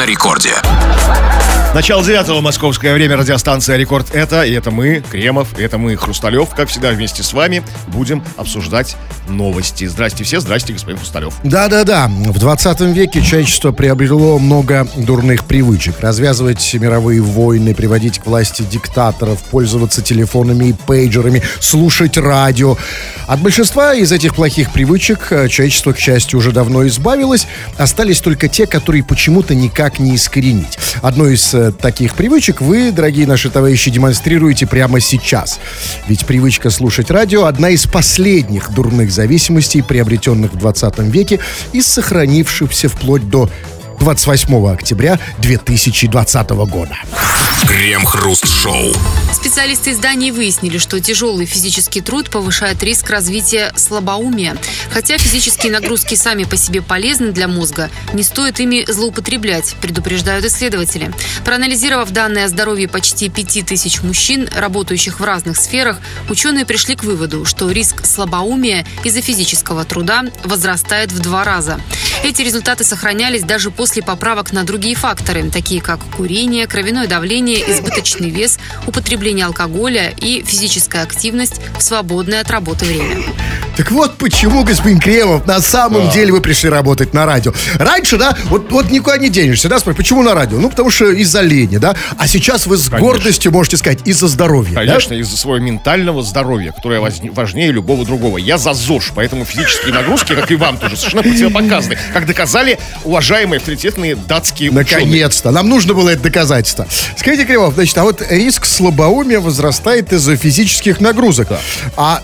на рекорде. Начало девятого московское время, радиостанция «Рекорд» это, и это мы, Кремов, и это мы, Хрусталев, как всегда вместе с вами будем обсуждать новости. Здрасте все, здрасте, господин Хрусталев. Да-да-да, в 20 веке человечество приобрело много дурных привычек. Развязывать мировые войны, приводить к власти диктаторов, пользоваться телефонами и пейджерами, слушать радио. От большинства из этих плохих привычек э, человечество, к счастью, уже давно избавилось. Остались только те, которые почему-то никак не искоренить. Одно из э, таких привычек вы, дорогие наши товарищи, демонстрируете прямо сейчас. Ведь привычка слушать радио – одна из последних дурных зависимостей, приобретенных в 20 веке и сохранившихся вплоть до 28 октября 2020 года. Крем-хруст-шоу. Специалисты изданий выяснили, что тяжелый физический труд повышает риск развития слабоумия. Хотя физические нагрузки сами по себе полезны для мозга, не стоит ими злоупотреблять, предупреждают исследователи. Проанализировав данные о здоровье почти 5000 мужчин, работающих в разных сферах, ученые пришли к выводу, что риск слабоумия из-за физического труда возрастает в два раза. Эти результаты сохранялись даже после поправок на другие факторы, такие как курение, кровяное давление, избыточный вес, употребление алкоголя и физическая активность в свободное от работы время. Так вот почему, господин Кремов, на самом деле вы пришли работать на радио. Раньше, да, вот, вот никуда не денешься, да, спрашивают, почему на радио? Ну, потому что из-за лени, да, а сейчас вы с Конечно. гордостью можете сказать из-за здоровья. да? Конечно, из-за своего ментального здоровья, которое важнее любого другого. Я за ЗОЖ, поэтому физические нагрузки, как и вам тоже, совершенно противопоказаны. Как доказали уважаемые авторитетные датские. Наконец-то. Нам нужно было это доказательство. Скажите, Кремов, значит, а вот риск слабоумия возрастает из-за физических нагрузок. А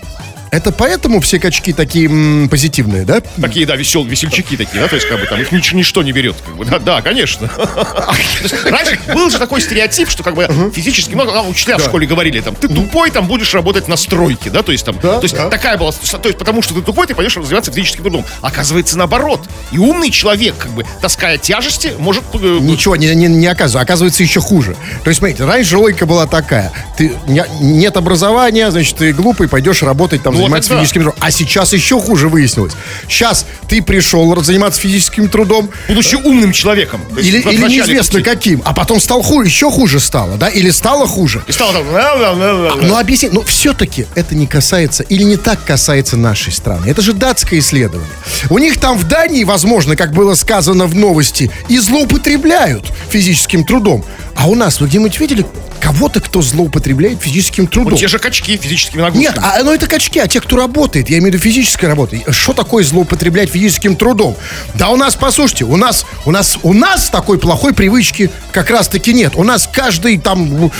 это поэтому все качки такие м, позитивные, да? Такие, да, весел, весельчаки такие, да, то есть как бы там их нич- ничто не берет. Как бы, да, да, конечно. Раньше был же такой стереотип, что как бы физически, ну, нам учителя в школе говорили, там, ты тупой, там будешь работать на стройке, да, то есть там, то есть такая была, то есть потому что ты тупой, ты пойдешь развиваться физическим трудом. Оказывается, наоборот. И умный человек, как бы, таская тяжести, может... э, Ничего не, не, не оказывается. Оказывается, еще хуже. То есть, смотрите, раньше логика была такая. Ты не- нет образования, значит, ты глупый, пойдешь работать, там, Ну, заниматься да. физическим трудом. А сейчас еще хуже выяснилось. Сейчас ты пришел заниматься физическим трудом, будучи умным человеком. Или, или неизвестно пути. каким, а потом стал хуже, еще хуже стало, да? Или стало хуже. И стало там... «ла-ла-ла-ла-ла». Ну, объясни, но все-таки это не касается, или не так касается нашей страны. Это же датское исследование. У них там в Дании, возможно, как было сказано в новости, и злоупотребляют физическим трудом. А у нас, вы где-нибудь видели кого-то, кто злоупотребляет физическим трудом? Вот те же качки физическими нагрузками. Нет, а, ну это качки, а те, кто работает, я имею в виду физическая работа. Что такое злоупотреблять физическим трудом? Да у нас, послушайте, у нас, у нас, у нас такой плохой привычки как раз-таки нет. У нас каждый там,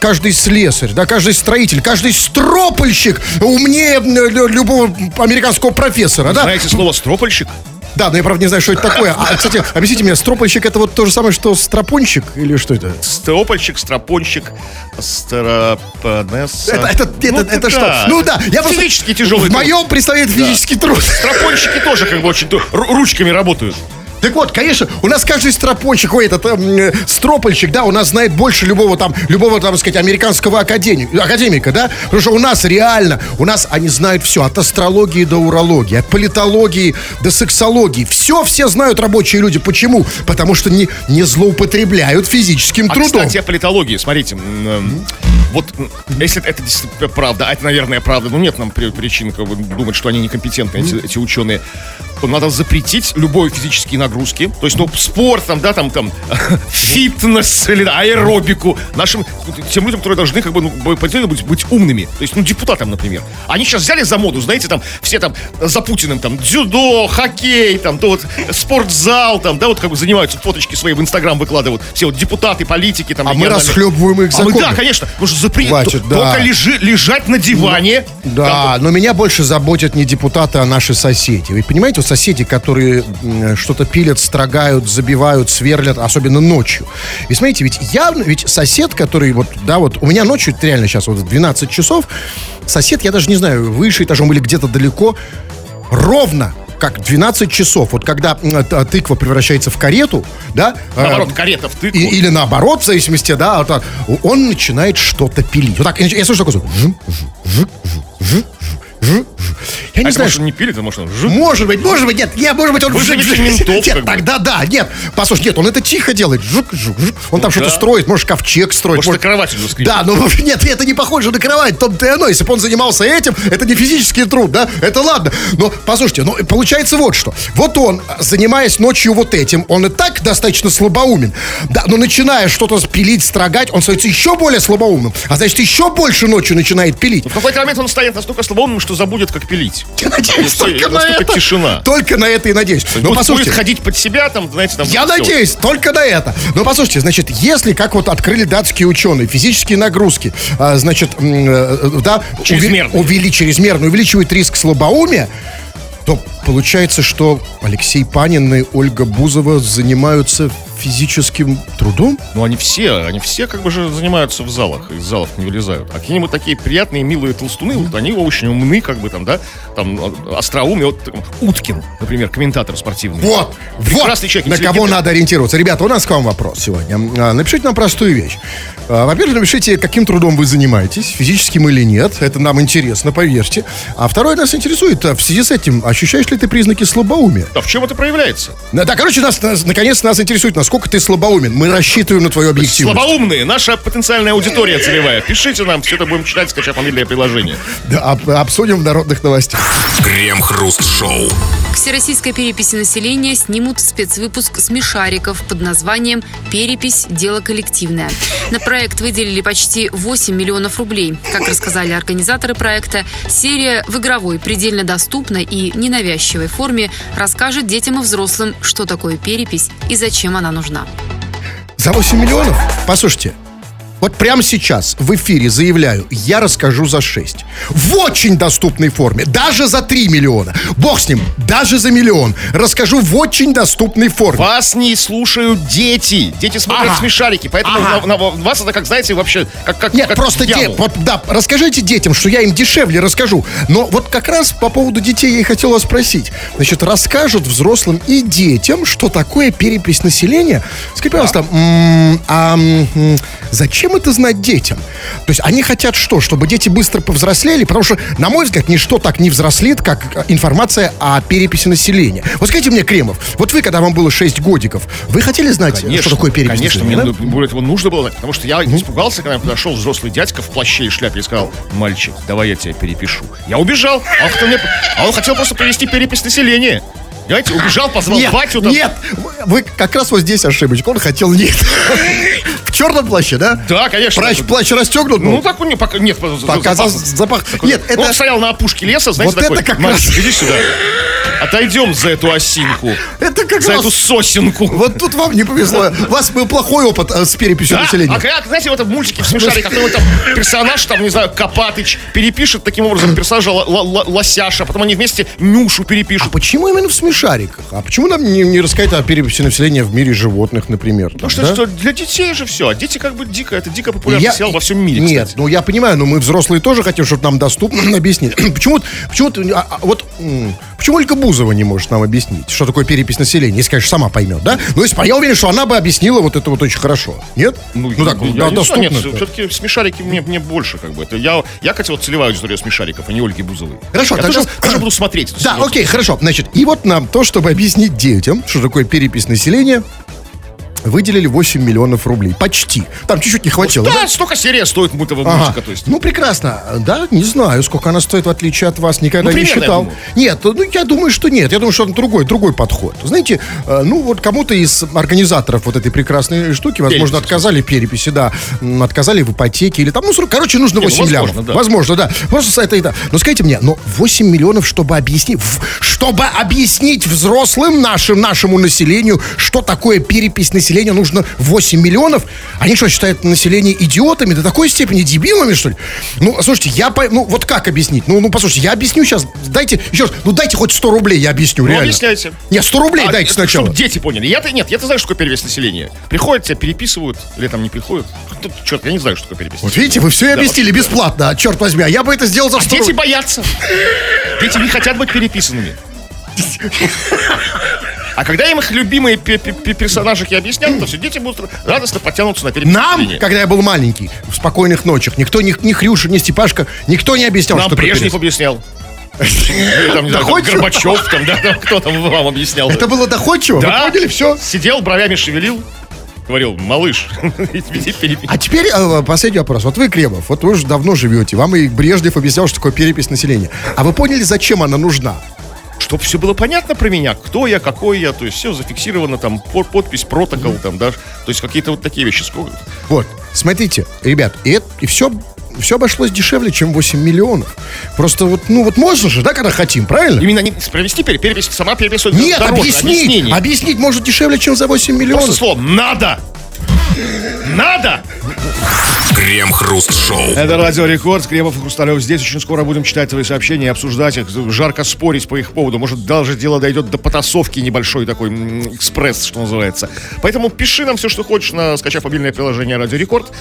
каждый слесарь, да, каждый строитель, каждый стропольщик умнее э, любого американского профессора, да? Знаете слово стропольщик? Да, но я правда не знаю, что это такое. А, кстати, объясните мне, стропольщик это вот то же самое, что стропончик или что это? Стропольщик, стропончик, стропонесса. Это, это, это, Ну, это да. что? Ну да, я просто... Физически тяжелый В моем представлении это физический труд. Стропончики тоже как бы очень ручками работают. Так вот, конечно, у нас каждый стропончик, ой, этот эм, э, стропольщик, да, у нас знает больше любого там, любого, там, сказать, американского академи- академика, да? Потому что у нас реально, у нас они знают все, от астрологии до урологии, от политологии до сексологии. Все все знают рабочие люди. Почему? Потому что не, не злоупотребляют физическим А, трудом. кстати, о политологии, смотрите, эм, вот если это действительно правда, а это, наверное, правда, ну нет нам при- причин как бы, думать, что они некомпетентны, эти, эти ученые, надо запретить любые физические нагрузки, то есть, ну, спорт, там, да, там, там, фитнес или аэробику, нашим, тем людям, которые должны, как бы, ну, быть, быть умными, то есть, ну, депутатам, например. Они сейчас взяли за моду, знаете, там, все там за Путиным, там, дзюдо, хоккей, там, то вот спортзал, там, да, вот как бы занимаются, фоточки свои в Инстаграм выкладывают, все вот депутаты, политики, там, А мы расхлебываем их А мы, законы. да, конечно, нужно запретить, Хватит, да. только лежи- лежать на диване, Да, но меня больше заботят не депутаты, а наши соседи. Вы понимаете, вот соседи, которые что-то пилят, строгают, забивают, сверлят, особенно ночью. И смотрите, ведь явно, ведь сосед, который вот, да, вот у меня ночью, реально сейчас вот 12 часов, сосед, я даже не знаю, выше этажом или где-то далеко, ровно как 12 часов, вот когда т- тыква превращается в карету, да, э, наоборот, карета в тыкву. и- или наоборот, в зависимости, да, вот так, он начинает что-то пилить. Вот так, я слышу такой звук. Я не а это, знаю, может, он не пилит, а может, он жив. Может быть, может быть, нет, я, может быть, он... Жук. ментов, Нет, тогда да, нет. Послушай, нет, он это тихо делает. Жук, жук, жук. Он там что-то строит, может, ковчег строить. Может, на кровати уже. Да, но нет, это не похоже на кровать, том-то и оно. Если бы он занимался этим, это не физический труд, да? Это ладно. Но, послушайте, ну, получается вот что. Вот он, занимаясь ночью вот этим, он и так достаточно слабоумен. Да, но начиная что-то пилить, строгать, он становится еще более слабоумным. А значит, еще больше ночью начинает пилить. В какой-то момент он станет настолько слабоумным, что забудет, как пилить. Я надеюсь, только на это. тишина. Только на это и надеюсь. Но будет послушайте, ходить под себя, там, знаете, там... я надеюсь, только на это. Но послушайте, значит, если, как вот открыли датские ученые, физические нагрузки, а, значит, э, да, Чрезмерные. увели, чрезмерно увеличивают риск слабоумия, то получается, что Алексей Панин и Ольга Бузова занимаются физическим трудом? Ну, они все, они все как бы же занимаются в залах, из залов не вылезают. А какие-нибудь такие приятные, милые толстуны, вот они очень умны, как бы там, да, там, э, остроумные. Вот Уткин, например, комментатор спортивный. Вот, Прекрасный вот человек, на кого надо ориентироваться. Ребята, у нас к вам вопрос сегодня. А, Напишите нам простую вещь. А, Во-первых, напишите, каким трудом вы занимаетесь, физическим или нет. Это нам интересно, поверьте. А второе нас интересует, а в связи с этим, ощущаешь ли ты признаки слабоумия? А в чем это проявляется? Ну, Да, короче, нас, нас- наконец нас интересует, насколько ты слабоумен. Мы рассчитываем на твою объективность. Слабоумные, наша потенциальная аудитория целевая. Пишите нам, все это будем читать, скачав мобильное приложение. Да, об- обсудим в народных новостях. Крем-хруст-шоу. К всероссийской переписи населения снимут спецвыпуск смешариков под названием «Перепись. Дело коллективное». На проект выделили почти 8 миллионов рублей. Как рассказали организаторы проекта, серия в игровой, предельно доступной и ненавязчивой форме расскажет детям и взрослым, что такое перепись и зачем она нужна. За 8 миллионов? Послушайте, вот прямо сейчас в эфире заявляю, я расскажу за 6. В очень доступной форме. Даже за 3 миллиона. Бог с ним, даже за миллион. Расскажу в очень доступной форме. Вас не слушают дети. Дети смотрят Ага. смешарики, поэтому Ага. на- на- вас это, как знаете, вообще, как, как, Нет, как просто де- вот, да, расскажите детям, что я им дешевле расскажу. Но вот как раз по поводу детей я и хотел вас спросить. Значит, расскажут взрослым и детям, что такое перепись населения. Скажите, пожалуйста, м, а м, зачем это знать детям? То есть они хотят что? Чтобы дети быстро повзрослели? Потому что, на мой взгляд, ничто так не взрослит, как э, информация о переписи населения. Вот скажите мне, Кремов, вот вы, когда вам было 6 годиков, вы хотели знать, что такое перепись Конечно, мне населения? да? ну, более того, нужно было знать, потому что я испугался, когда подошел взрослый дядька в плаще и шляпе и сказал, мальчик, давай я тебя перепишу. Я убежал, а он хотел, мне- а он хотел просто провести перепись населения. Понимаете, убежал, позвал Нет, батю там. нет, вы как раз вот здесь ошибочка. Он хотел нет. В черном плаще, да? Да, конечно. Плащ, плащ расстегнут Ну, был? так у него пока нет. Пока запах. за- запах. Такой- Нет, Ну, это- Он стоял на опушке леса, знаете, Вот такой. это как «Мальчик, раз- иди сюда. Отойдем за эту осинку. Это как За раз... эту сосенку. Вот тут вам не повезло. У вас был плохой опыт э, с переписью Да? населения. А как, знаете, вот в мультике в смешариках какой-то персонаж, там, не знаю, Копатыч, перепишет таким образом персонажа Лосяша, потом они вместе Нюшу перепишут. А почему именно в смешариках? А почему нам не, не рассказать о переписи населения в мире животных, например? Потому там, что, да? что для детей же все. А дети как бы дико, это дико популярный Я- сериал во всем мире, Нет, кстати. ну я понимаю, но мы взрослые тоже хотим, чтобы нам доступно объяснить. Почему, почему, ты- а, а, вот, почему Ольга Бузова не может нам объяснить, что такое перепись населения, если, конечно, сама поймет, да? Ну, если, я уверен, что она бы объяснила вот это вот очень хорошо. Нет? Ну, так, я, да, не доступно. знаю, нет, все-таки смешарики мне, мне больше, как бы. Это я, я хотел целевая аудитория смешариков, а не Ольги Бузовой. Хорошо, я тогда- тоже, тоже буду смотреть. Да, окей, хорошо. Значит, и вот нам то, чтобы объяснить детям, что такое перепись населения, выделили 8 миллионов рублей. Почти. Там чуть-чуть не хватило. Да, столько серия стоит мультового Ага. мультика, то есть. Ну, прекрасно. Да, не знаю, сколько она стоит, в отличие от вас, никогда Ну, не примерно, считал. Нет, ну, я думаю, что нет. Я думаю, что это другой, другой подход. Знаете, э, ну, вот кому-то из организаторов вот этой прекрасной штуки, возможно, Переписи. отказали переписи, да, отказали в ипотеке или там, ну, короче, нужно Не, ну, 8 возможно, лямов. да. Возможно, да. Просто этой, да. Но скажите мне, но 8 миллионов, чтобы объяснить, чтобы объяснить взрослым нашим, нашему населению, что такое перепись населения, нужно 8 миллионов. Они что, считают население идиотами до такой степени, дебилами, что ли? Ну, слушайте, я, по- ну, вот как объяснить? Ну, ну, послушайте, я объясню сейчас, дайте, еще раз, ну, дайте хоть 100 рублей, я объясню, Ну, реально. объясняйте. Нет, 100 рублей А, дайте это сначала. Чтобы дети поняли. Я-то нет, я-то знаю, что такое перевес населения. Приходят, тебя переписывают, или там не приходят. Тут, черт, я не знаю, что такое перепись. Вот видите, вы все Да, объяснили вообще, бесплатно, а, черт возьми, а я бы это сделал за А 100 дети рублей. боятся. Дети не хотят быть переписанными. А когда им их любимые пе- пе- пе- персонажики объяснят, то все, дети будут радостно потянуться на перепись Нам, когда я был маленький, в спокойных ночах, никто, ни, ни Хрюша, ни Степашка, никто не объяснял, Нам что Брежнев объяснял. Там, Доходчиво? Горбачев, там, да, там, кто там вам объяснял. Это было доходчиво, Да. вы поняли, все. Сидел, бровями шевелил, говорил, малыш, А теперь э, последний вопрос. Вот вы, Кремов, вот вы уже давно живете, вам и Брежнев объяснял, что такое перепись населения. А вы поняли, зачем она нужна? Чтоб все было понятно про меня, кто я, какой я, то есть все зафиксировано, там, по- подпись, протокол, там, да, то есть какие-то вот такие вещи. Сколько- Вот, смотрите, ребят, и, это- и все, все обошлось дешевле, чем 8 миллионов. Просто вот, ну вот можно же, да, когда хотим, правильно? Именно не провести пере- перепись, сама перепись Нет, дороже, объяснить, объяснение. объяснить может дешевле, чем за 8 Просто миллионов. словом, надо! Надо! Крем-хруст-шоу. Это Радио Рекорд, Кремов и Хрусталев. Здесь очень скоро будем читать твои сообщения, обсуждать их, жарко спорить по их поводу. Может, даже дело дойдет до потасовки небольшой такой, м, экспресс, что называется. Поэтому пиши нам все, что хочешь, на, скачав мобильное приложение Радио Рекорд.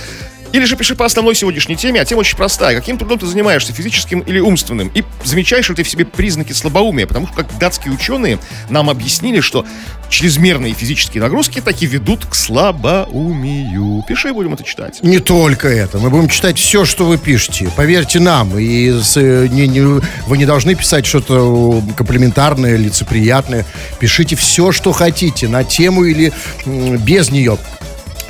Или же пиши по основной сегодняшней теме, а тема очень простая. Каким трудом ты занимаешься, физическим или умственным? И замечаешь ли ты в себе признаки слабоумия? Потому что, как датские ученые нам объяснили, что чрезмерные физические нагрузки таки ведут к слабоумию. Пиши, будем это читать. Не только это. Мы будем читать все, что вы пишете. Поверьте нам. И с, э, не- не- вы не должны писать что-то э, комплиментарное, лицеприятное. Пишите все, что хотите, на тему или без нее.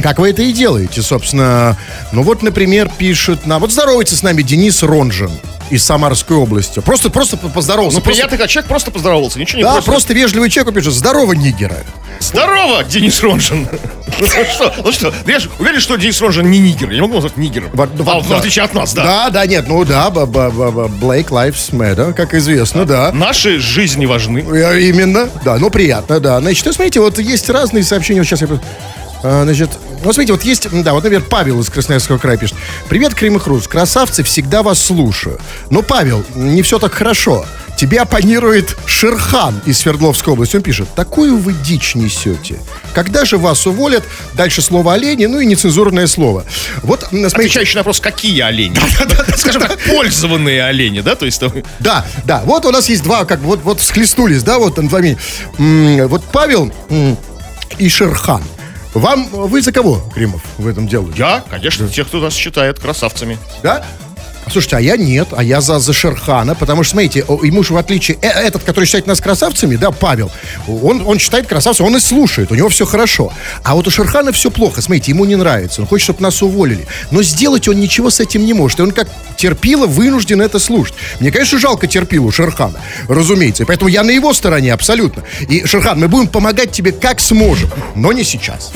Как вы это и делаете, собственно. Ну вот, например, пишет нам... Вот здоровается с нами Денис Ронжин из Самарской области. Просто, просто поздоровался. Ну, Просто- приятный как человек просто поздоровался, ничего не Да, просто. просто веселый человек пишет. Здорово, нигера. Здорово, Денис Ронжин. Ну что, ну что, я же уверен, что Денис Ронжин не нигер. Я не могу назвать нигером. А, В да. отличие от нас, да. Да, да, нет, ну да, Black Lives Matter, как известно, да. Наши жизни важны. Э, Именно, да, ну приятно, да. Значит, ну, смотрите, вот есть разные сообщения. Вот сейчас я... а, Значит, вот смотрите, вот есть, да, вот, например, Павел из Красноярского края пишет. Привет, Крым и Хруст, красавцы, всегда вас слушаю. Но, Павел, не все так хорошо. Тебе оппонирует Шерхан из Свердловской области. Он пишет, такую вы дичь несете. Когда же вас уволят? Дальше слово олени, ну и нецензурное слово. Вот, смотрите, Отвечающий на вопрос, какие олени? Скажем так, пользованные олени, да? То есть там... Да, да. Вот у нас есть два, как бы вот, вот схлестнулись, да, вот с вами. М, Вот Павел и Шерхан. Вам, вы за кого, Кремов, в этом делаете? Я, конечно, тех, кто нас считает красавцами. Да? Слушайте, а я нет, а я за, за Шерхана, потому что, смотрите, ему же в отличие, э, этот, который считает нас красавцами, да, Павел, он, он считает красавцем, он и слушает, у него все хорошо. А вот у Шерхана все плохо, смотрите, ему не нравится, он хочет, чтобы нас уволили. Но сделать он ничего с этим не может, и он как терпило вынужден это слушать. Мне, конечно, жалко терпилу Шерхана, разумеется, и поэтому я на его стороне абсолютно. И, Шерхан, мы будем помогать тебе как сможем, но не сейчас.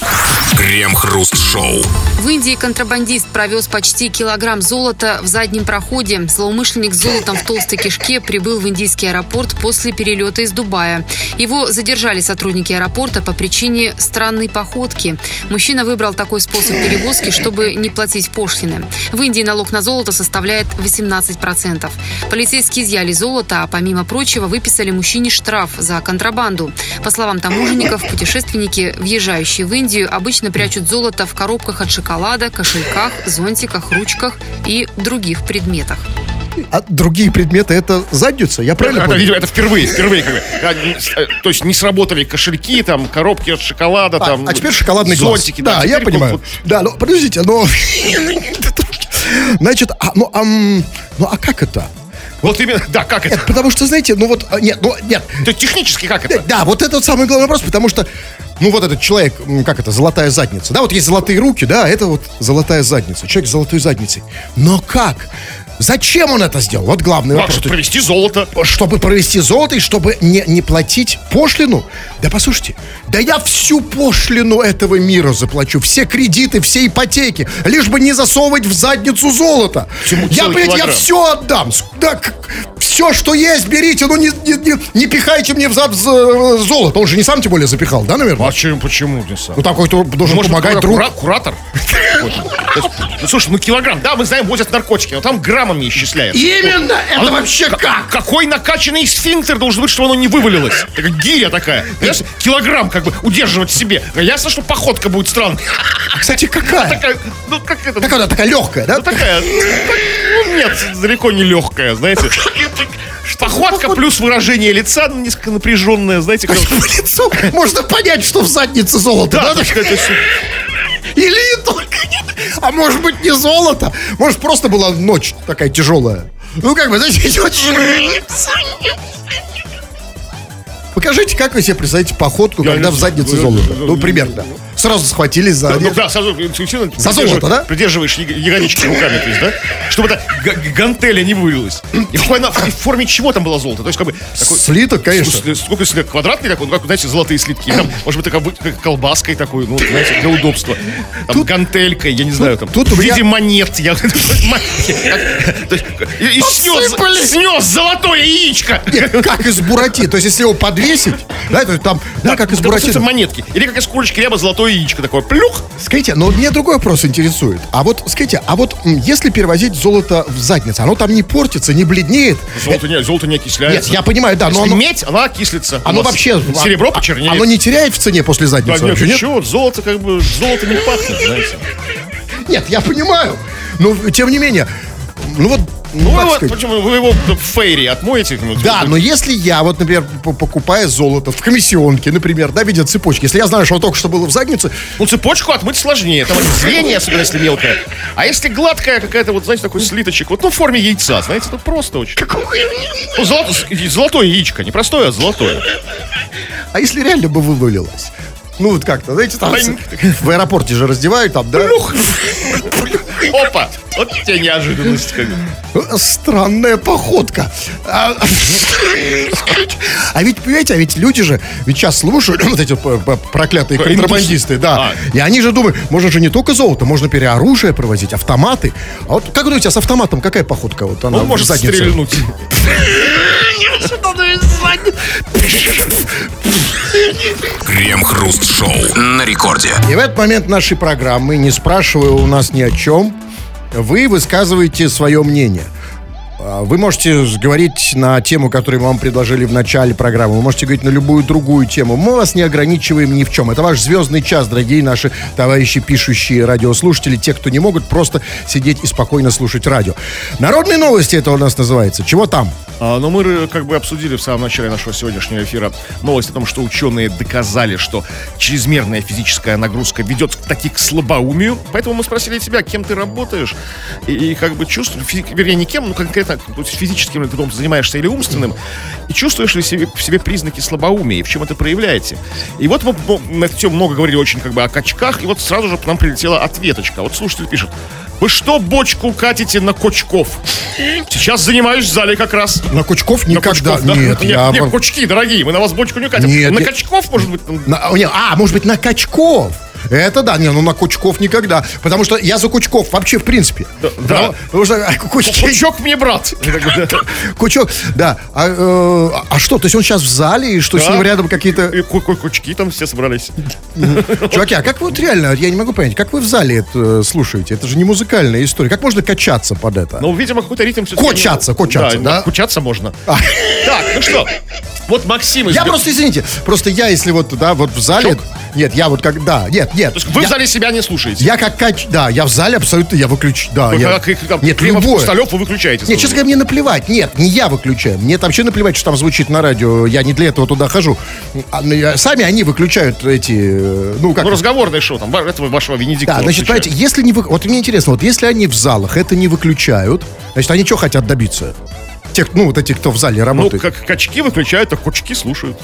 Крем-хруст-шоу. В Индии контрабандист провез почти килограмм золота в заднем проходе. Злоумышленник с золотом в толстой кишке прибыл в индийский аэропорт после перелета из Дубая. Его задержали сотрудники аэропорта по причине странной походки. Мужчина выбрал такой способ перевозки, чтобы не платить пошлины. В Индии налог на золото составляет 18%. Полицейские изъяли золото, а помимо прочего выписали мужчине штраф за контрабанду. По словам таможенников, путешественники, въезжающие в Индию, обычно прячут золото в коробках от шоколада, кошельках, зонтиках, ручках и других предметах. А другие предметы это задница, я правильно Это, понял? видимо, это впервые, впервые. как бы. А, э, То есть не сработали кошельки, там, коробки от шоколада, А, там. а теперь шоколадный глаз. зонтики. Да, теперь я вот- понимаю. вот Да, ну подождите, но... Значит, а, ну, ам, ну а как это? Вот именно, да, как это? Это потому что, знаете, ну вот, а, нет, ну, нет. То есть технически как это? Да, вот это вот самый главный вопрос, потому что, ну вот этот человек, как это, золотая задница, да, вот есть золотые руки, да, это вот золотая задница, человек с золотой задницей. Но как? Зачем он это сделал? Вот главный вопрос. что, провести золото. чтобы провести золото и чтобы не, не платить пошлину. Да послушайте, да я всю пошлину этого мира заплачу, все кредиты, все ипотеки, лишь бы не засовывать в задницу золото. Всему я, блядь, я килограмм. все отдам. Да, все, что есть, берите, ну не, не, не- не пихайте мне в зад з- золото. Он же не сам тем более запихал, да, наверное? А чем, почему не сам? Ну такой то должен Может, помогать друг. кура- куратор? Ну, слушай, ну килограмм, да, мы знаем, возят наркотики, но там граммами исчисляют. Именно, это А вообще как? Какой накачанный сфинктер должен быть, чтобы оно не вывалилось? Такая гиря такая. Понимаешь, килограмм как бы удерживать себе. А Ясно, что походка будет странной. Кстати, какая? Такая, ну как это? Она такая легкая, да? Ну такая, ну, так, ну, нет, далеко не легкая, знаете. Походка плюс выражение лица ну, несколько напряженное, знаете, как... По лицу можно понять, что в заднице золото, Да, да? Или только нет. А может быть не золото? Может просто была ночь такая тяжелая. Ну, как бы, знаете, очень... Покажите, как вы себе представляете походку, Я когда в заднице Ну, золото. Ну, примерно. Сразу схватились сзади. Ну да, сразу интуитивно За золото, да? Придерживаешь яг- ягодички руками, то есть, да? Чтобы эта г- гантеля не вывалилась. И в, она- в форме чего там было золото? То есть, как бы... такой- Слиток, конечно. Сколько слиток? Квадратный такой? Ну, как, знаете, золотые слитки. Там, может быть, такая как колбаской такой, ну, знаете, для удобства. Там гантелькой, я не знаю, там. тут в виде монет. Я, то есть, и, и снес, снес золотое яичко. Нет, как из бурати. То есть, если его подвесить, да, то есть там, да, как из посыпятся монетки. Или как из курочки ряба золотое яичко такое. Плюх. Скажите, но меня другой вопрос интересует. А вот, скажите, а вот если перевозить золото в задницу, оно там не портится, не бледнеет? Золото не, золото не Нет, окисляется. я понимаю, да, но Если оно, медь, она окислится. оно вообще... Серебро а- почернеет. Оно не теряет в цене после Да задницы нет, вообще, нет? Золото как бы, золото не пахнет, знаете. Нет, я понимаю. Но, тем не менее, ну вот, ну, Ну, вот, сказать, почему, вы его в фейре отмоете? ну, Да, но если я, вот, например, покупая золото в комиссионке, например, да, в виде цепочки, если я знаю, что оно только что было в заднице, Ну, цепочку отмыть сложнее. Там звенья, особенно если мелкая. А если гладкая какая-то, вот, знаете, такой слиточек, вот, ну, в форме яйца, знаете, это просто очень. Ну, золото- золотое яичко, не простое, а золотое. а если реально бы вывалилось? Ну, вот как-то, знаете, там в аэропорте же раздевают, там, да? Опа! Вот тебе неожиданность. Странная походка. А, а ведь, понимаете, а ведь люди же, ведь сейчас слушают вот эти проклятые контрабандисты, да. А. И они же думают, можно же не только золото, можно переоружие провозить, автоматы. А вот как думаете, а с автоматом какая походка? Вот она Он может заднице? стрельнуть. Крем-хруст-шоу на рекорде. И в этот момент нашей программы, не спрашивая у нас ни о чем, вы высказываете свое мнение. Вы можете говорить на тему, которую мы вам предложили в начале программы. Вы можете говорить на любую другую тему. Мы вас не ограничиваем ни в чем. Это ваш звездный час, дорогие наши товарищи, пишущие радиослушатели, те, кто не могут просто сидеть и спокойно слушать радио. Народные новости это у нас называется. Чего там? А, но мы э, как бы обсудили в самом начале нашего сегодняшнего эфира новость о том, что ученые доказали, что чрезмерная физическая нагрузка ведет таки к слабоумию. Поэтому мы спросили тебя, кем ты работаешь, и, и как бы чувствуешь, вернее, не кем, но конкретно то есть физическим трудом занимаешься или умственным, и чувствуешь ли себе, в себе признаки слабоумия, и в чем это проявляете. И вот мы, на эту тему много говорили очень как бы о качках, и вот сразу же к нам прилетела ответочка. Вот слушатель пишет, вы что бочку катите на кочков? Сейчас занимаюсь в зале как раз. На Кучков На никогда. Кучков, да? Нет, нет, я... нет, кучки, дорогие, мы на вас бочку не катим. Нет, на нет. качков, может быть, там- На- а, может быть, на Качков. Это да, не, ну на Кучков никогда. Потому что я за Кучков вообще в принципе. да. Потому, потому что а, Кучок мне, брат. Кучок, да. А, э, а что, то есть он сейчас в зале, и что с Да. ним рядом какие-то... Кучки там все собрались. Чуваки, а как вы вот реально, я не могу понять, как вы в зале это э, слушаете? Это же не музыкальная история. Как можно качаться под это? Ну, видимо, какой-то ритм все-таки... Кочаться, кочаться, да? Кучаться можно. Так, ну что, вот Максим. Я просто, извините, просто я, если вот, да, вот в зале... Нет, я вот как, да, нет, нет. То есть вы я, в зале себя не слушаете? Я как кач... Да, я в зале абсолютно, я выключу, да. Вы я- как- как- нет, любое. Хрусталев вы выключаете. Нет, честно говоря, мне наплевать. Нет, не я выключаю. Мне там вообще наплевать, что там звучит на радио. Я не для этого туда хожу. А, ну, Сами они выключают эти... э, Ну, как... Ну, разговорное шоу, там, этого вашего Венедикта. Да, значит, понимаете, если не вы... Вот мне интересно, вот если они в залах это не выключают, значит, они что хотят добиться? Те, ну, вот эти, кто в зале Ну, работает. как качки выключают, а кучки слушают.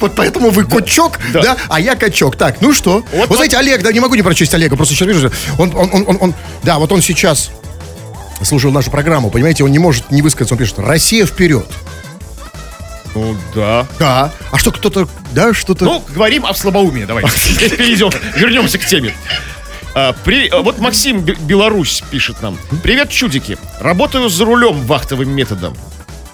Вот поэтому вы качок, да. Да. а я качок. Так, ну что? Вот, Вот знаете, Олег, да, не могу не прочесть Олега, просто сейчас вижу, он, он, он, он, он- да, вот он сейчас слушал нашу программу, понимаете, он не может не высказаться, он пишет, Россия вперед. Ну, да. Да. А что кто-то, да, что-то... Ну, говорим о слабоумии, давайте. Перейдем, вернемся к теме. А, при- а, вот Максим Бе- Беларусь пишет нам. Привет, чудики. Работаю за рулем вахтовым методом.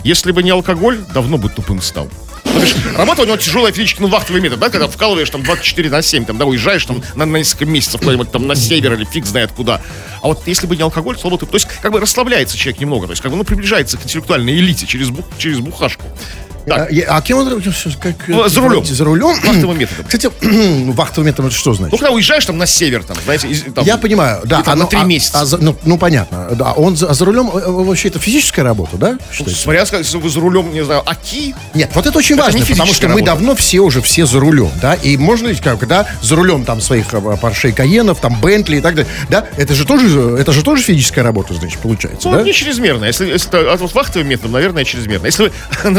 Если бы не алкоголь, давно бы тупым стал. Ну, то работа у него тяжелая физически, ну, вахтовый метод, да, когда вкалываешь там 24 на 7, там, да, уезжаешь там на, на несколько месяцев куда-нибудь там на север или фиг знает куда. А вот если бы не алкоголь, слабо ты, то есть как бы расслабляется человек немного, то есть как бы, ну, приближается к интеллектуальной элите через, бу- через бухашку. Так. А, а кем он? Как, Ну, за рулем. За рулем. Вахтовым методом. Кстати, вахтовым методом это что Ну, значит? когда уезжаешь там на север, там, знаете, из- там, Я понимаю, да. где-то оно- на три а- месяца. а за- ну, ну, понятно. Да, он за, а за рулем э, вообще это физическая работа, да? Ну? Смотря, если вы за рулем, не знаю, АКИ, Нет, вот это очень Это важно, потому что мы работа. давно все уже все за рулем, да, и можно ведь как, да, за рулем там своих Порше Каенов, там Бентли и так далее, да, это же тоже, это же тоже физическая работа, значит, получается, ну, да? не чрезмерно. Если, если это, а вот вахтовым методом, наверное, чрезмерно. Если вы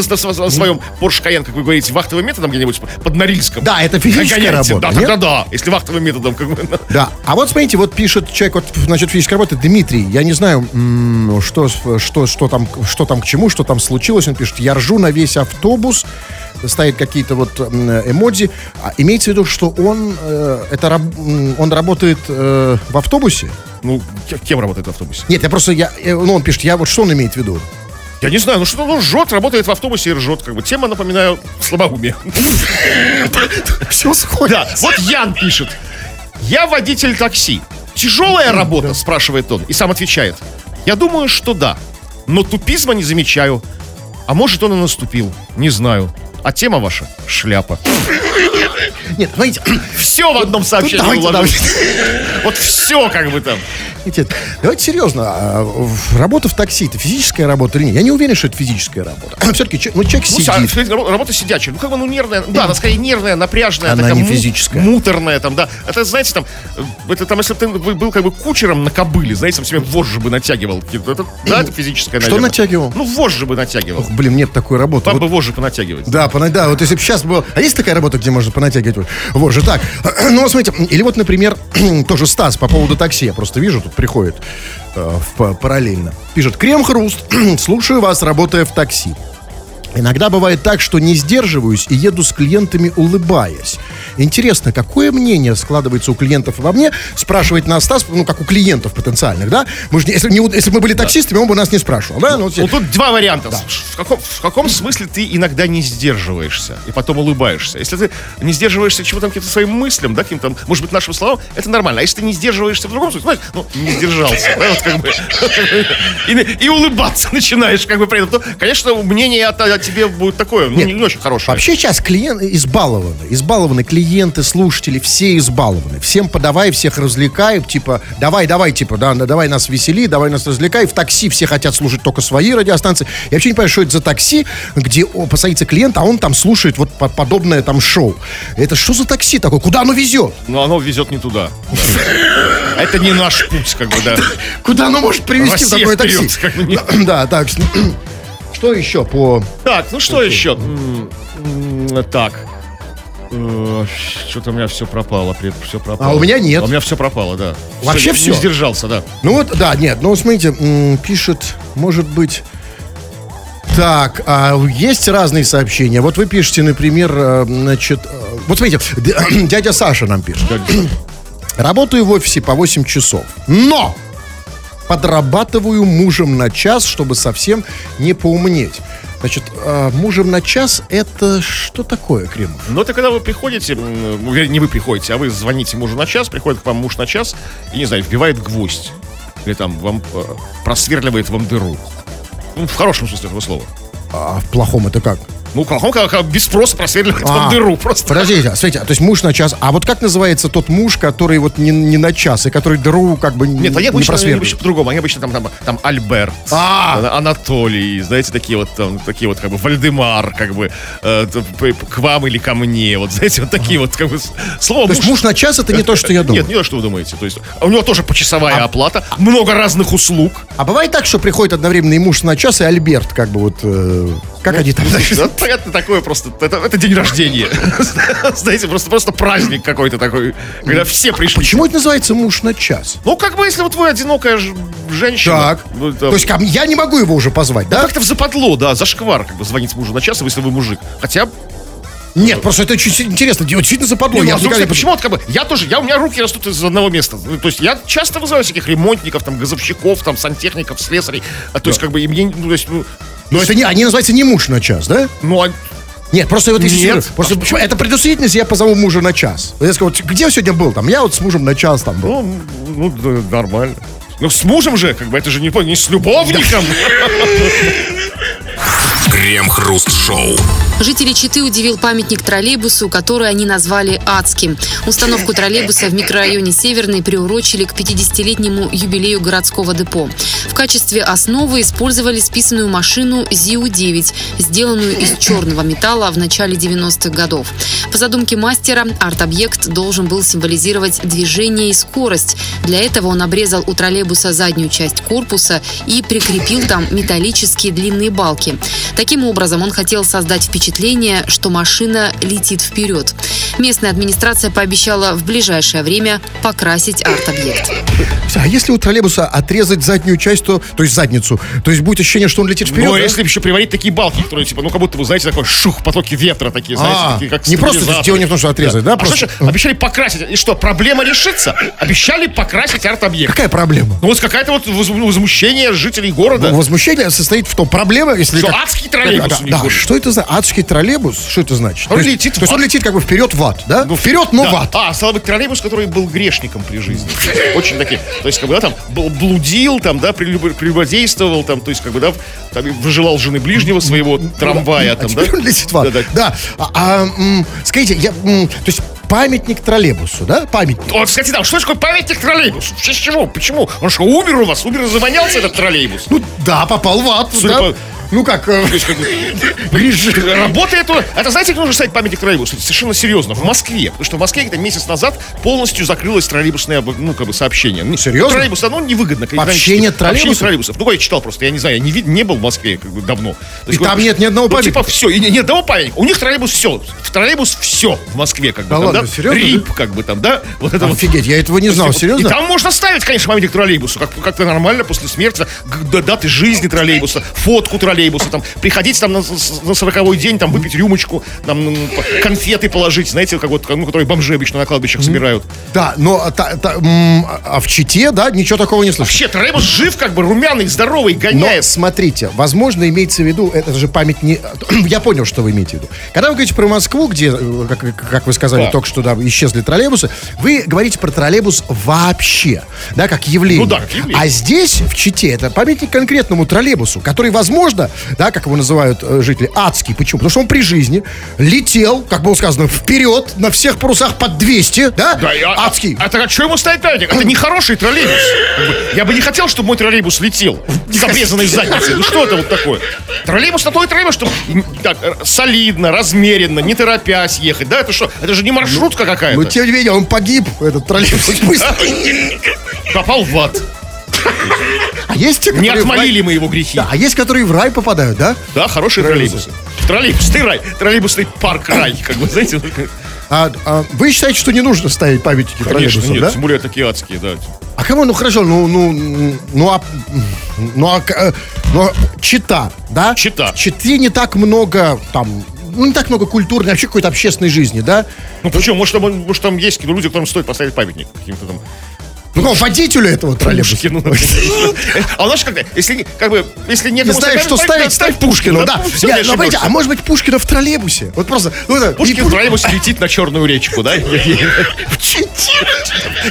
своем Porsche Cayenne, как вы говорите, вахтовым методом где-нибудь под Норильском. Да, это физическая гоняете, работа, Да, тогда да. Если вахтовым методом, как бы, Да, а вот смотрите, вот пишет человек, вот насчет физической работы, Дмитрий, я не знаю, что, что, что, там, что там к чему, что там случилось, он пишет, я ржу на весь автобус, ставит какие-то вот эмодзи, А имеется в виду, что он, э, это, он работает э, в автобусе? ну, кем работает в автобусе? Нет, я просто, я, э, ну, он пишет, я вот что он имеет в виду? Я не знаю, ну что, ну, жжет, работает в автобусе и ржет, как бы. Тема, напоминаю, слабоумие. Все сходит. Да, вот Ян пишет. Я водитель такси. Тяжелая работа, спрашивает он, и сам отвечает. Я думаю, что да. Но тупизма не замечаю. А может, он и наступил. Не знаю. А тема ваша — шляпа. Нет, смотрите, Все в одном сообщении давайте, уложилось. Вот все как бы там. Видите, давайте серьезно. а, Работа в такси это физическая работа или нет? Я не уверен, что это физическая работа. Все-таки ну, человек Ну, сидит. рабо- работа сидячая. Ну, как бы, ну, нервная. Да, она скорее нервная, напряжная. Она такая не физическая. Муторная там, да. Это, знаете, там, это там, если бы ты бы был как бы кучером на кобыле, знаете, там себе вожжи бы натягивал. Это, да, это физическая, Что наверное. натягивал? Ну, вожжи бы натягивал. Ох, блин, нет такой работы. Вот- бы вожжи понатягивать. Да, пона- да, вот если бы сейчас было... А есть такая работа, где можно понатягивать? вот? Же так. Ну, вот смотрите, или вот, например, тоже Стас по поводу такси. Я просто вижу, тут приходит э, в па- параллельно. Пишет, крем-хруст, слушаю вас, работая в такси. Иногда бывает так, что не сдерживаюсь и еду с клиентами, улыбаясь. Интересно, какое мнение складывается у клиентов обо мне? Спрашивает нас Стас, ну, как у клиентов потенциальных, да? Мы же если, не если бы мы были таксистами, он бы нас не спрашивал, да? Ну, вот Ну, тут два варианта. В, каком, в каком смысле ты иногда не сдерживаешься и потом улыбаешься? Если ты не сдерживаешься чего-то каким-то своим мыслям, да, каким-то, может быть, нашим словам, это нормально. А если ты не сдерживаешься в другом смысле, знаешь, ну, не сдержался, да, вот как бы, и, и улыбаться начинаешь, как бы, при этом, то, конечно, мнение о, о тебе будет такое, ну, Нет. не, не очень хорошее. Вообще сейчас клиенты избалованы. Избалованы клиенты, слушатели, все избалованы. Всем подавай, всех развлекай. Типа, давай, давай, типа, да, давай нас весели, давай нас развлекай. В такси все хотят слушать только свои радиостанции. Я вообще не понимаю, что это за такси, где о, посадится клиент, а он там слушает вот по- подобное там шоу. Это что за такси такое? Куда оно везет? Но оно везет не туда. Это не наш путь, как бы, да. Куда оно может привезти в такое такси? Да, так. Что еще по... Так, ну что еще? Так. Э, Что-то у меня все пропало, все пропало. А у меня нет. А у меня все пропало, да. Вообще всё? Не сдержался, да. Ну вот, да, нет, ну смотрите, пишет, может быть... Так, а есть разные сообщения. Вот вы пишете, например, э, значит, э, вот смотрите, дядя Саша нам пишет. Работаю в офисе по 8 часов, но подрабатываю мужем на час, чтобы совсем не поумнеть. Значит, э, мужем на час это что такое, Кремов? Но это когда вы приходите, ну, не вы приходите, а вы звоните мужу на час, приходит к вам муж на час и, не знаю, вбивает гвоздь. Или там вам э, просверливает вам дыру. Ну, в хорошем смысле этого слова. А в плохом это как? Ну, как, он как, как без спроса просверливает А, дыру. Просто. Подождите, а, смотрите, а, то есть муж на час. А вот как называется тот муж, который вот не, не на час, и который дыру как бы Нет, они не обычно, они просверливает? обычно по-другому. Они обычно там, там, там Альберт, А! Анатолий, знаете, такие вот там, такие вот как бы Вальдемар, как бы э, к вам или ко мне. Вот знаете, вот такие вот как бы с- слово То есть муж на час это не то, что я думаю. Нет, не то, что вы думаете. То есть у него тоже почасовая оплата, много разных услуг. А бывает так, что приходит одновременно и муж на час, и Альберт, как бы вот... э, как они там... Ну, Это такое просто, это, это день рождения. Знаете, просто, просто праздник какой-то такой, когда все пришли. Почему это называется муж на час? Ну, как бы, если вот вы одинокая женщина. Так. ну, это- То есть ко мне- я не могу его уже позвать, да? Как-то в западло, да, зашквар, как бы звонить мужу на час, если вы мужик. Хотя, Нет, просто это очень интересно. Действительно западло. не, ну, Я а, никогда почему вот как бы, я тоже, я, у меня руки растут из одного места. Ну, То есть я часто вызываю всяких ремонтников, там, газовщиков, там, сантехников, слесарей. А, то есть, как бы, и мне, ну, то есть, ну, Но это не... Они называются не муж на час, да? ну, а- Нет, просто вот если... Нет. Просто, почему? Это предусмотрительность, я позову мужа на час. Я скажу, вот где сегодня был? Там, я вот с мужем на час там был. ну, ну, да, нормально. Ну, с мужем же, как бы, это же не, не с любовником. Крем-хруст-шоу. Жители Читы удивил памятник троллейбусу, который они назвали «Адским». Установку троллейбуса в микрорайоне Северный приурочили к 50-летнему юбилею городского депо. В качестве основы использовали списанную машину ЗИУ-9, сделанную из черного металла в начале 90-х годов. По задумке мастера, арт-объект должен был символизировать движение и скорость. Для этого он обрезал у троллейбуса заднюю часть корпуса и прикрепил там металлические длинные балки. Таким образом, он хотел создать впечатление, что машина летит вперед. Местная администрация пообещала в ближайшее время покрасить арт-объект. А если у троллейбуса отрезать заднюю часть, то, то есть задницу, то есть будет ощущение, что он летит вперед? Ну, да? если еще приварить такие балки, которые, типа, ну, как будто, вы знаете, такой шух, потоки ветра такие, знаете, А, такие, как не просто дело не в том, что отрезать, да, А просто- что обещали покрасить. И что, проблема решится? Обещали покрасить арт-объект. Какая проблема? Ну, вот какая-то вот воз- возмущение жителей города. Ну, Возмущение состоит в том, проблема, если... Что, как- адский троллейбус Да, у них да, будет. что это за адский троллейбус? Что это значит? Он то есть, летит то в есть он летит как бы вперед в ад, да? Ну, вперед, но да. в ад. А, стало быть, троллейбус, который был грешником при жизни. Очень такие. То есть, как бы, да, там, бл- блудил, там, да, прелюб- прелюбодействовал, там, то есть, как бы, да, там, и выживал жены ближнего своего трамвая, а там, да. он летит в ад. Да, да. Да. А, а, скажите, я, то есть памятник троллейбусу, да? Памятник. Вот, кстати, да, что такое памятник троллейбусу? В честь чего? Почему? Он что, умер у вас? Умер, завонялся этот троллейбус? Ну да, попал в ад. Судя да. по- Ну как, э, Работает он. Это знаете, как нужно ставить памятник троллейбусу? Это совершенно серьезно. В Москве. Потому что в Москве где-то месяц назад полностью закрылось троллейбусное, ну, как бы, сообщение. Ну, Серьезно? Троллейбус, оно невыгодно. Общение троллейбусов? Троллейбусов. Ну, я читал просто, я не знаю, я не, вид- не был в Москве как бы давно. И там нет ни одного ну, памятника? Типа все, и ни, ни одного памятника. У них троллейбус все. В троллейбус все в Москве, как бы. Да ладно, серьезно, Рип, как бы там, да? Вот это офигеть, я этого не знал, серьезно? И там можно ставить, конечно, памятник троллейбусу, как, как-то нормально после смерти, даты жизни троллейбуса, фотку троллейбуса, там, приходить там на, на 40 день, там, выпить рюмочку, там, п- конфеты положить, знаете, как вот, ну, которые бомжи обычно на кладбищах собирают. Да, но та- та- м, а в Чите, да, ничего такого не слышно. Вообще, троллейбус жив, как бы, румяный, здоровый, Но гоняет. смотрите, возможно, имеется в виду, это же память не... Я понял, что вы имеете в виду. Когда вы говорите про Москву, где, э, как, как вы сказали Да. только что, да, исчезли троллейбусы, вы говорите про троллейбус вообще, да, как явление. Ну да, как явление. А здесь, в Чите, это памятник конкретному троллейбусу, который, возможно, да, как его называют э, жители, адский. Почему? Потому что он при жизни летел, как было сказано, вперед на всех парусах под 200, да? Да, и, а- адский. А, так а что ему ставить памятник? Это не хороший троллейбус. Я бы не хотел, чтобы мой троллейбус летел с обрезанной задницей. Ну что это вот такое? Троллейбус на то и троллейбус, чтобы так, солидно, размеренно, не торопясь ехать. Да, это что? Это же не маршрутка какая-то. Но тем не менее, он погиб, этот троллейбус. Попал в ад. А есть Не отмолили мы его грехи. Да, а есть, которые в рай попадают, да? Да, хорошие троллейбусы. Троллейбусный рай. Троллейбусный парк рай. Как бы, знаете, А, а вы считаете, что не нужно ставить памятники конечно, нет, да? тем более такие адские, да. А кому, ну хорошо, ну, ну, ну, а, ну, а, э, ну, а Чита, да? Чита. В Чите не так много, там, ну, не так много культурной, вообще какой-то общественной жизни, да? Ну почему? Может, там, может, там есть какие-то люди, которым стоит поставить памятник каким-то там Ну, водителю этого троллейбуса. Пушкину. А у нас же как-то, если как бы, если Не знаешь, что ставить, ставить, ставь Пушкину, да. Ну, а может быть Пушкина в троллейбусе? Вот просто, Пушкин в троллейбусе летит на Черную речку, да? в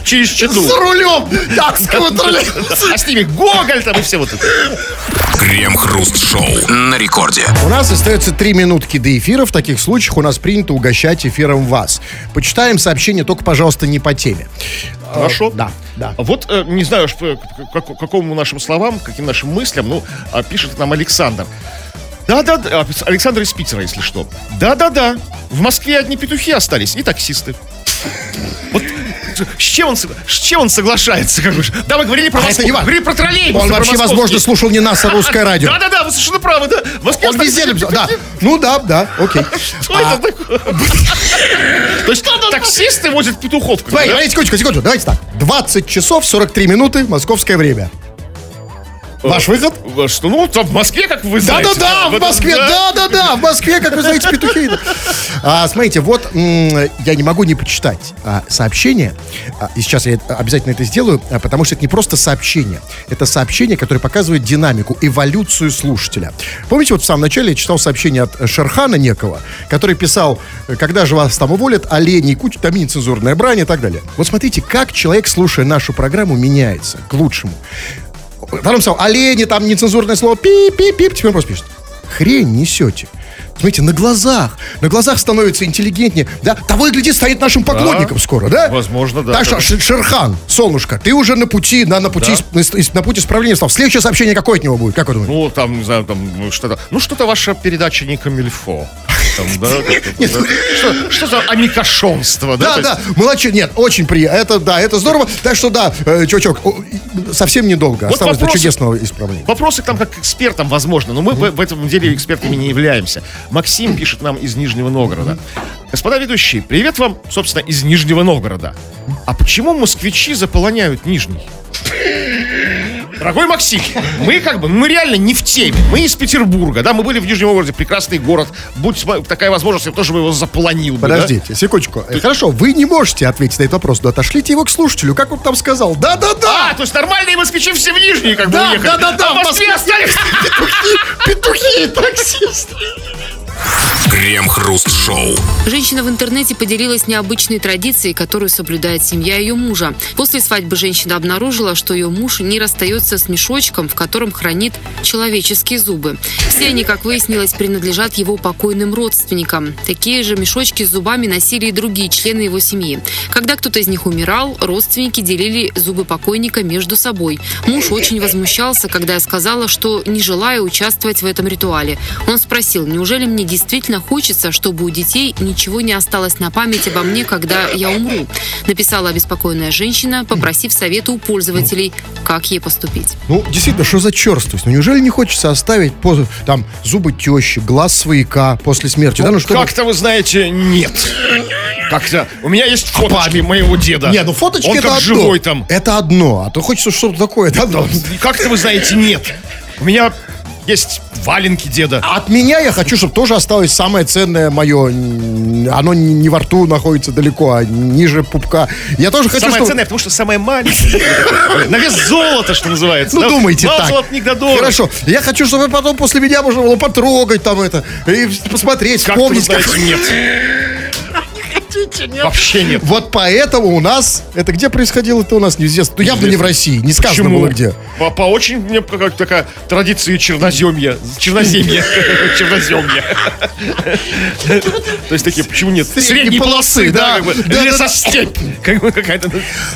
Через Читу. за рулем Дакского троллейбуса. А с ними Гоголь там и все вот это. Крем-хруст-шоу на рекорде. У нас остается три минутки до эфира. В таких случаях у нас принято угощать эфиром вас. Почитаем сообщение, только, пожалуйста, не по теме. Хорошо? Да, да. Вот, э, не знаю, уж, э, как- какому нашим словам, каким нашим мыслям, ну, а, пишет нам Александр. Да-да-да, а, Александр из Питера, если что. Да-да-да, в Москве одни петухи остались и таксисты. Вот с чем он, с чем он соглашается? Как бы? Да, мы говорили про А Москву, это говорили про троллейбус. Он вообще, возможно, слушал не нас, а русское радио. Да-да-да, вы совершенно правы, да. Он везде написал. Да. Ну да, да, окей. Что это такое? То есть таксисты возят петухов. давайте, секундочку, секундочку. Давайте так. 20 часов 43 минуты, московское время. Ваш выход? Э, Что, ну, там в Москве, как вы знаете. Да-да-да, в Москве, да. да-да-да, в Москве, как вы знаете, петухи. А, смотрите, вот я не могу не почитать а, сообщение, а, и сейчас я обязательно это сделаю, а, потому что это не просто сообщение, это сообщение, которое показывает динамику, эволюцию слушателя. Помните, вот в самом начале я читал сообщение от э, Шерхана некого, который писал, э, когда же вас там уволят, олени, куча, там нецензурная брань и так далее. Вот смотрите, как человек, слушая нашу программу, меняется к лучшему. Потом сказал, олени, там нецензурное слово, пип-пип-пип, теперь просто пишет. Хрень несете. Смотрите, на глазах, на глазах становится интеллигентнее, да? Того и гляди, станет нашим поклонником скоро, да? Возможно, да. Так что, Шерхан, солнышко, ты уже на пути, на, на пути, Да. ис- на пути исправления стал. Следующее сообщение какое от него будет? Как вы думаете? Ну, там, не знаю, там ну, что-то. Ну, что-то ваша передача не камильфо. Там, да, да. Что, что за амикошонство, да? Да, да, молодчик, нет, очень приятно, это, да, это здорово, так что, да, э, чувачок, совсем недолго Вот осталось до вопросы- чудесного исправления. Вопросы там как к экспертам, возможно, но мы в, в этом деле экспертами не являемся. Максим пишет нам из Нижнего Новгорода. Господа ведущие, привет вам, собственно, из Нижнего Новгорода. А почему москвичи заполоняют Нижний? Дорогой Максим, мы как бы, мы реально не в теме. Мы из Петербурга, да, мы были в Нижнем Новгороде, прекрасный город. Будь такая возможность, я тоже бы его заполонил бы, да? Подождите, секундочку. Э, Хорошо, вы не можете ответить на этот вопрос, но отошлите его к слушателю, как он там сказал. Да-да-да! А, то есть нормальные москвичи все в Нижний как бы Да, уехали. да-да-да, А в Москве остались. Петухи, таксисты. Крем-хруст-шоу. Женщина в интернете поделилась необычной традицией, которую соблюдает семья ее мужа. После свадьбы женщина обнаружила, что ее муж не расстается с мешочком, в котором хранит человеческие зубы. Все они, как выяснилось, принадлежат его покойным родственникам. Такие же мешочки с зубами носили и другие члены его семьи. Когда кто-то из них умирал, родственники делили зубы покойника между собой. Муж очень возмущался, когда я сказала, что не желаю участвовать в этом ритуале. Он спросил, неужели мне действительно хочется, чтобы у детей ничего не осталось на память обо мне, когда я умру? Написала обеспокоенная женщина, попросив совета у пользователей, как ей поступить. Ну, действительно, что за черствость? Ну, неужели не хочется оставить позу, там, зубы тещи, глаз свояка после смерти? да, ну, чтобы... Как-то, вы знаете, нет. Как-то. У меня есть фоточки моего деда. Не, ну фоточки Он это как одно. живой там. Это одно, а то хочется что-то такое. Да, да. Как-то, вы знаете, нет. У меня есть валенки деда. От меня я хочу, чтобы тоже осталось самое ценное мое. Оно не во рту находится далеко, а ниже пупка. Я тоже хочу, Самое чтобы... ценное, потому что самое маленькое. На вес золота, что называется. Ну, думайте так. золотник да дорог. Хорошо. Я хочу, чтобы потом после меня можно было потрогать там это, и посмотреть, вспомнить. как- знаете, нет. Вообще нет. Вот поэтому у нас... Это где происходило? Это у нас неизвестно. Ну, явно не в России. Не сказано Почему? было где. По, по очень мне какая-то такая традиция черноземья. Черноземья. Черноземья. То есть такие, почему нет? Средней Средней полосы, да, как. Лесостепь. Как бы какая-то.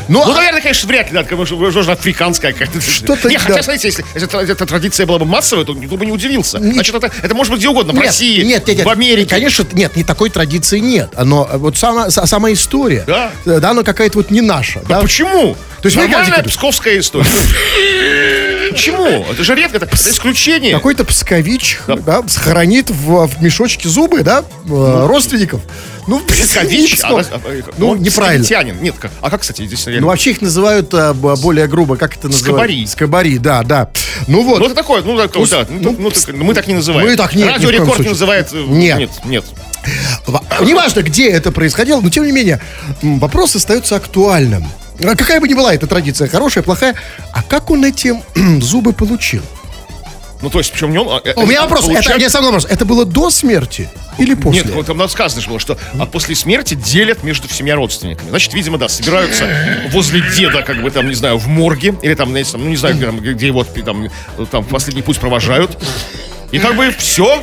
Ну, Ну, а- наверное, конечно, вряд ли, да, потому что, возможно, африканская какая-то. Что-то, Не, хотя, смотрите, если эта традиция была бы массовая, то никто бы не удивился. Значит, это, это может быть где угодно. В России, нет, нет, нет. в Америке. Конечно, нет, не такой традиции нет. Но вот сама, са- сама история, Да. да, она какая-то вот не наша. да. Почему? То есть Нормальная говорите, псковская история. Почему? Это же редко, это, это исключение. Какой-то пскович да. схоронит в, в мешочке зубы, да, э, родственников. Ну, Пскович? не Псков. А, а, а, Ну, неправильно. псковитянин. Нет, как- а как, кстати, здесь Ну, реально? вообще их называют а, более грубо, как это называют? Скобари. Скобари, да, да. Ну вот. Ну, это такое, ну, такое, Ну, да, ну, ну, ну, так- мы так не называем. мы так в Радио Рекорд случае. называет... э, Нет. Нет, нет. Ва- Неважно, где это происходило, но тем не менее, вопрос остается актуальным. А Какая бы ни была эта традиция, хорошая, плохая, а как он эти зубы получил? Ну, то есть, причем не он... а, У меня это вопрос, это, получает- не самый вопрос, это было до смерти или после? Нет, вот там нам сказано же было, что а после смерти делят между всеми родственниками. Значит, видимо, да, собираются возле деда, как бы там, не знаю, в морге, или там, ну, не знаю, где, там, где его там, там последний путь провожают. И как бы все.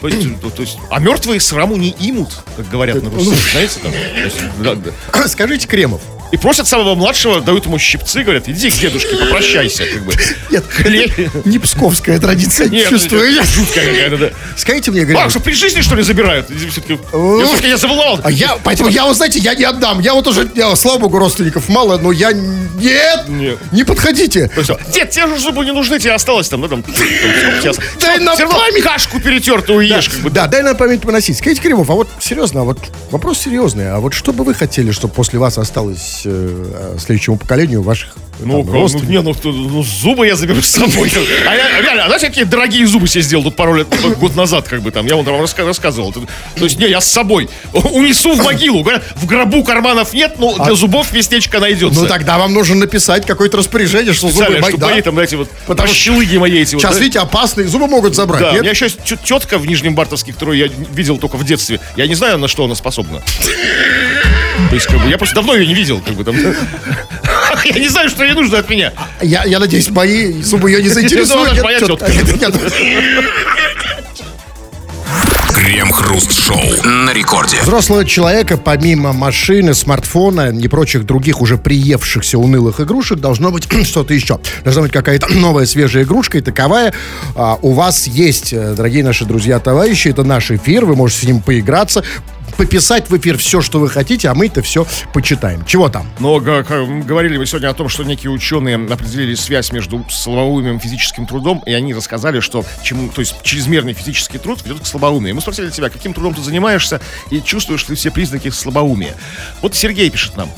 То есть, то- то есть, а мертвые сраму не имут, как говорят на Руси, знаете, там. То есть, да, да. Скажите, Кремов, И просят самого младшего, дают ему щипцы, говорят, иди к дедушке, попрощайся, как бы. нет, Хле- не псковская традиция, Нет, чувствую я. жуткая какая-то, да. Скажите мне, А, Кремов, что при жизни, что ли, забирают? Все-таки, я заволал. а я, поэтому я, вы знаете, я не отдам. Я вот уже, я, слава богу, родственников мало, но я, нет, Нет. не подходите. Дед, тебе же зубы не нужны, тебе осталось там, ну там? Дай на память. кашку перетертую ешь, как бы. Да, дай на память поносить. Скажите, Кремов, а вот серьезно, а вот вопрос серьезный. А вот что бы вы хотели, чтобы после вас осталось следующему поколению ваших Ну, Там рост. ну, не, ну, ну, зубы я заберу с собой. А я, реально, а знаете, какие дорогие зубы себе сделал тут пару лет, год назад, как бы там, я вам там раска- рассказывал. То есть, не, я с собой унесу в могилу. Говорят, В гробу карманов нет, но для зубов местечко найдется. Ну тогда вам нужно написать какое-то распоряжение, что зубы... Мои- да. там, знаете, вот Потому что прощелыги мои эти вот. Сейчас, видите, опасные зубы могут забрать. Да, у меня еще есть тетка в Нижнем Бартовске, которую я видел только в детстве. Я не знаю, на что она способна. То есть, как бы, я просто давно ее не видел, как бы там. Я не знаю, что ей нужно от меня. Я, я надеюсь, мои зубы ее не заинтересуют. Крем-хруст-шоу на рекорде. Взрослого человека, помимо машины, смартфона и прочих других уже приевшихся унылых игрушек, должно быть что-то еще. Должна быть какая-то новая свежая игрушка, и таковая а, у вас есть, э, дорогие наши друзья, товарищи. Это наш эфир, вы можете с ним поиграться, пописать в эфир все, что вы хотите, а мы это все почитаем. Чего там? Но говорили мы сегодня о том, что некие ученые определили связь между слабоумием и физическим трудом, и они рассказали, что чем, то есть чрезмерный физический труд ведет к слабоумию. Мы спросили тебя, каким трудом ты занимаешься и чувствуешь ли все признаки слабоумия. Вот Сергей пишет нам.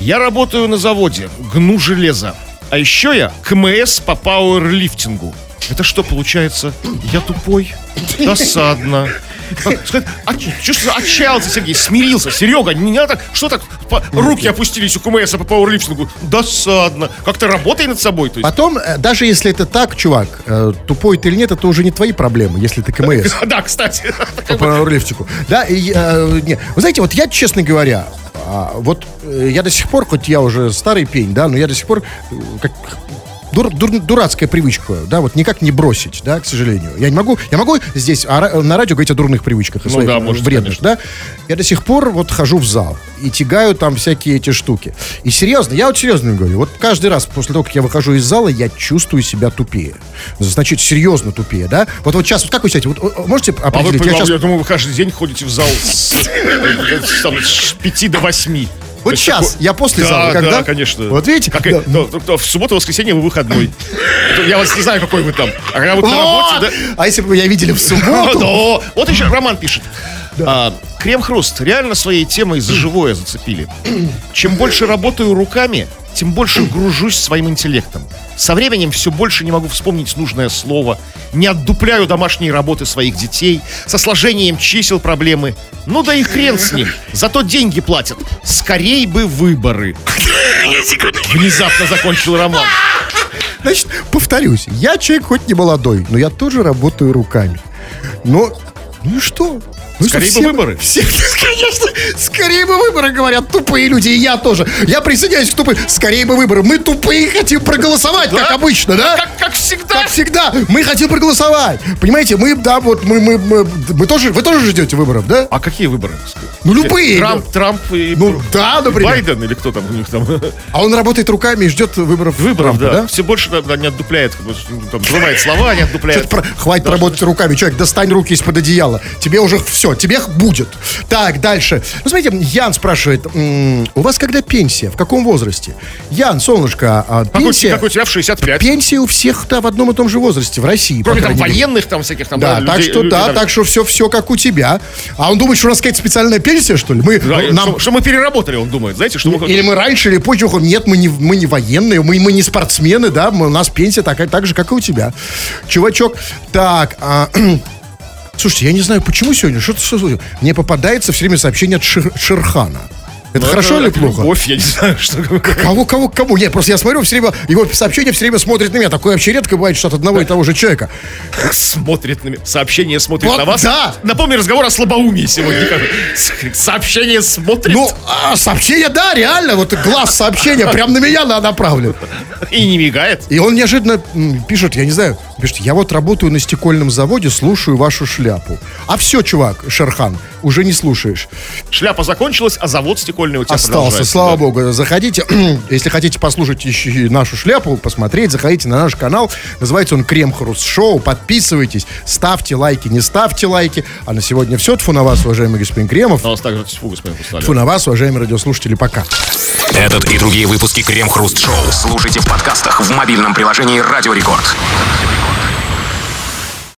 Я работаю на заводе, гну железо. А еще я КМС по пауэрлифтингу. Это что получается? Я тупой? Досадно. Оч- Чувствую, отчаялся Сергей, смирился. Серега, не надо так, что так, руки опустились у КМС по пауэрлифтингу. Досадно. Как-то работай над собой. То есть. Потом, э, даже если это так, чувак, э, тупой ты или нет, это уже не твои проблемы, если ты КМС. Да, кстати. по пауэрлифтингу. Да, и, э, не. Вы знаете, вот я, честно говоря, а, вот я до сих пор, хоть я уже старый пень, да, но я до сих пор как дур- дур- дурацкая привычка, да, вот никак не бросить, да, к сожалению. Я не могу, я могу здесь на радио говорить о дурных привычках, Ну своих, да, можете, вредных, да. Я до сих пор вот хожу в зал и тягаю там всякие эти штуки. И серьезно, я вот серьезно говорю, вот каждый раз после того, как я выхожу из зала, я чувствую себя тупее. Значит, серьезно тупее, да. Вот вот сейчас, вот как вы считаете, вот можете А вы, определить? я я, щас- думаю, вы каждый день ходите в зал с, там, с 5 до 8. Вот сейчас, я после да, зала, когда? Да, конечно. Вот видите? Как, Да. то- то в субботу, воскресенье вы выходной. То Я вас не знаю, какой вы там. А когда вы на работе, да? А если бы меня видели в А, субботу? да. Вот еще Роман пишет. А, Крем-хруст реально своей темой за живое зацепили. Чем больше работаю руками, тем больше гружусь своим интеллектом. Со временем все больше не могу вспомнить нужное слово, не отдупляю домашние работы своих детей, со сложением чисел проблемы. Ну да и хрен с ним, зато деньги платят. Скорей бы выборы. Внезапно закончил Роман. Значит, повторюсь, я человек хоть не молодой, но я тоже работаю руками. Но, ну и что? Ну что, Скорей бы все- выборы. Все, конечно, скорее бы выборы, говорят тупые люди, и я тоже. Я присоединяюсь к тупым. Скорее бы выборы. Мы тупые хотим проголосовать, как обычно, да? Как, как всегда. Как всегда, мы хотим проголосовать. Понимаете, мы, да, вот мы, мы, мы, мы тоже, вы тоже ждете выборов, да? А какие выборы? Ну, любые. Трамп, Трамп и Ну, да, например. Байден или кто там у них там? А он работает руками и ждет выборов. Выборов, Трампа, да. Все больше да, не отдупляет, ну, там, слова, не отдупляет. Хватит работать руками. Человек, достань руки из-под одеяла. Тебе уже все, тебе будет. Так, дальше. Ну, смотрите, Ян спрашивает, у вас когда пенсия? В каком возрасте? Ян, солнышко, а Как у, пенсия... как у тебя в 65. Пенсия у всех да, в одном и том же возрасте, в России. Кроме там военных, там всяких там. Да, так людей- что, людей да, там- так что все, все как у тебя. А он думает, что у нас какая-то специальная пенсия, что ли? Мы, Да, нам, что, что мы переработали, он думает. Знаете, что мы... Или мы раньше или позже уходим. Нет, мы не, мы не военные, мы, мы не спортсмены, да, мы- у нас пенсия такая, так же, как и у тебя. Чувачок, так, а, слушайте, я не знаю, почему сегодня, что-то, что- мне попадается все время сообщение от Шер- Шерхана. Это Ну, хорошо или это плохо? Любовь, я не знаю, что... Кого, кого, кому? Нет, просто я смотрю, все время, его сообщение все время смотрит на меня. Такое вообще редко бывает, что от одного и того же человека. Смотрит на меня. Сообщение смотрит Вот на вас. да. Напомню, разговор о слабоумии сегодня. Сообщение смотрит Ну, а, сообщение, да, реально, вот глаз сообщения прям на меня на- направлен. и не мигает. И он неожиданно пишет, я не знаю, пишет, я вот работаю на стекольном заводе, слушаю вашу шляпу. А все, чувак, Шерхан, уже не слушаешь. Шляпа закончилась, а завод стекольный у тебя Остался, слава да. богу. Заходите, если хотите послушать еще нашу шляпу, посмотреть, заходите на наш канал. Называется он Крем Хруст Шоу. Подписывайтесь, ставьте лайки, не ставьте лайки. А на сегодня все. Тфу на вас, уважаемый господин Кремов. На вас также тьфу, господин. Тфу на вас, уважаемые радиослушатели, пока. Этот и другие выпуски Крем-хруст шоу слушайте в подкастах в мобильном приложении Радио Рекорд.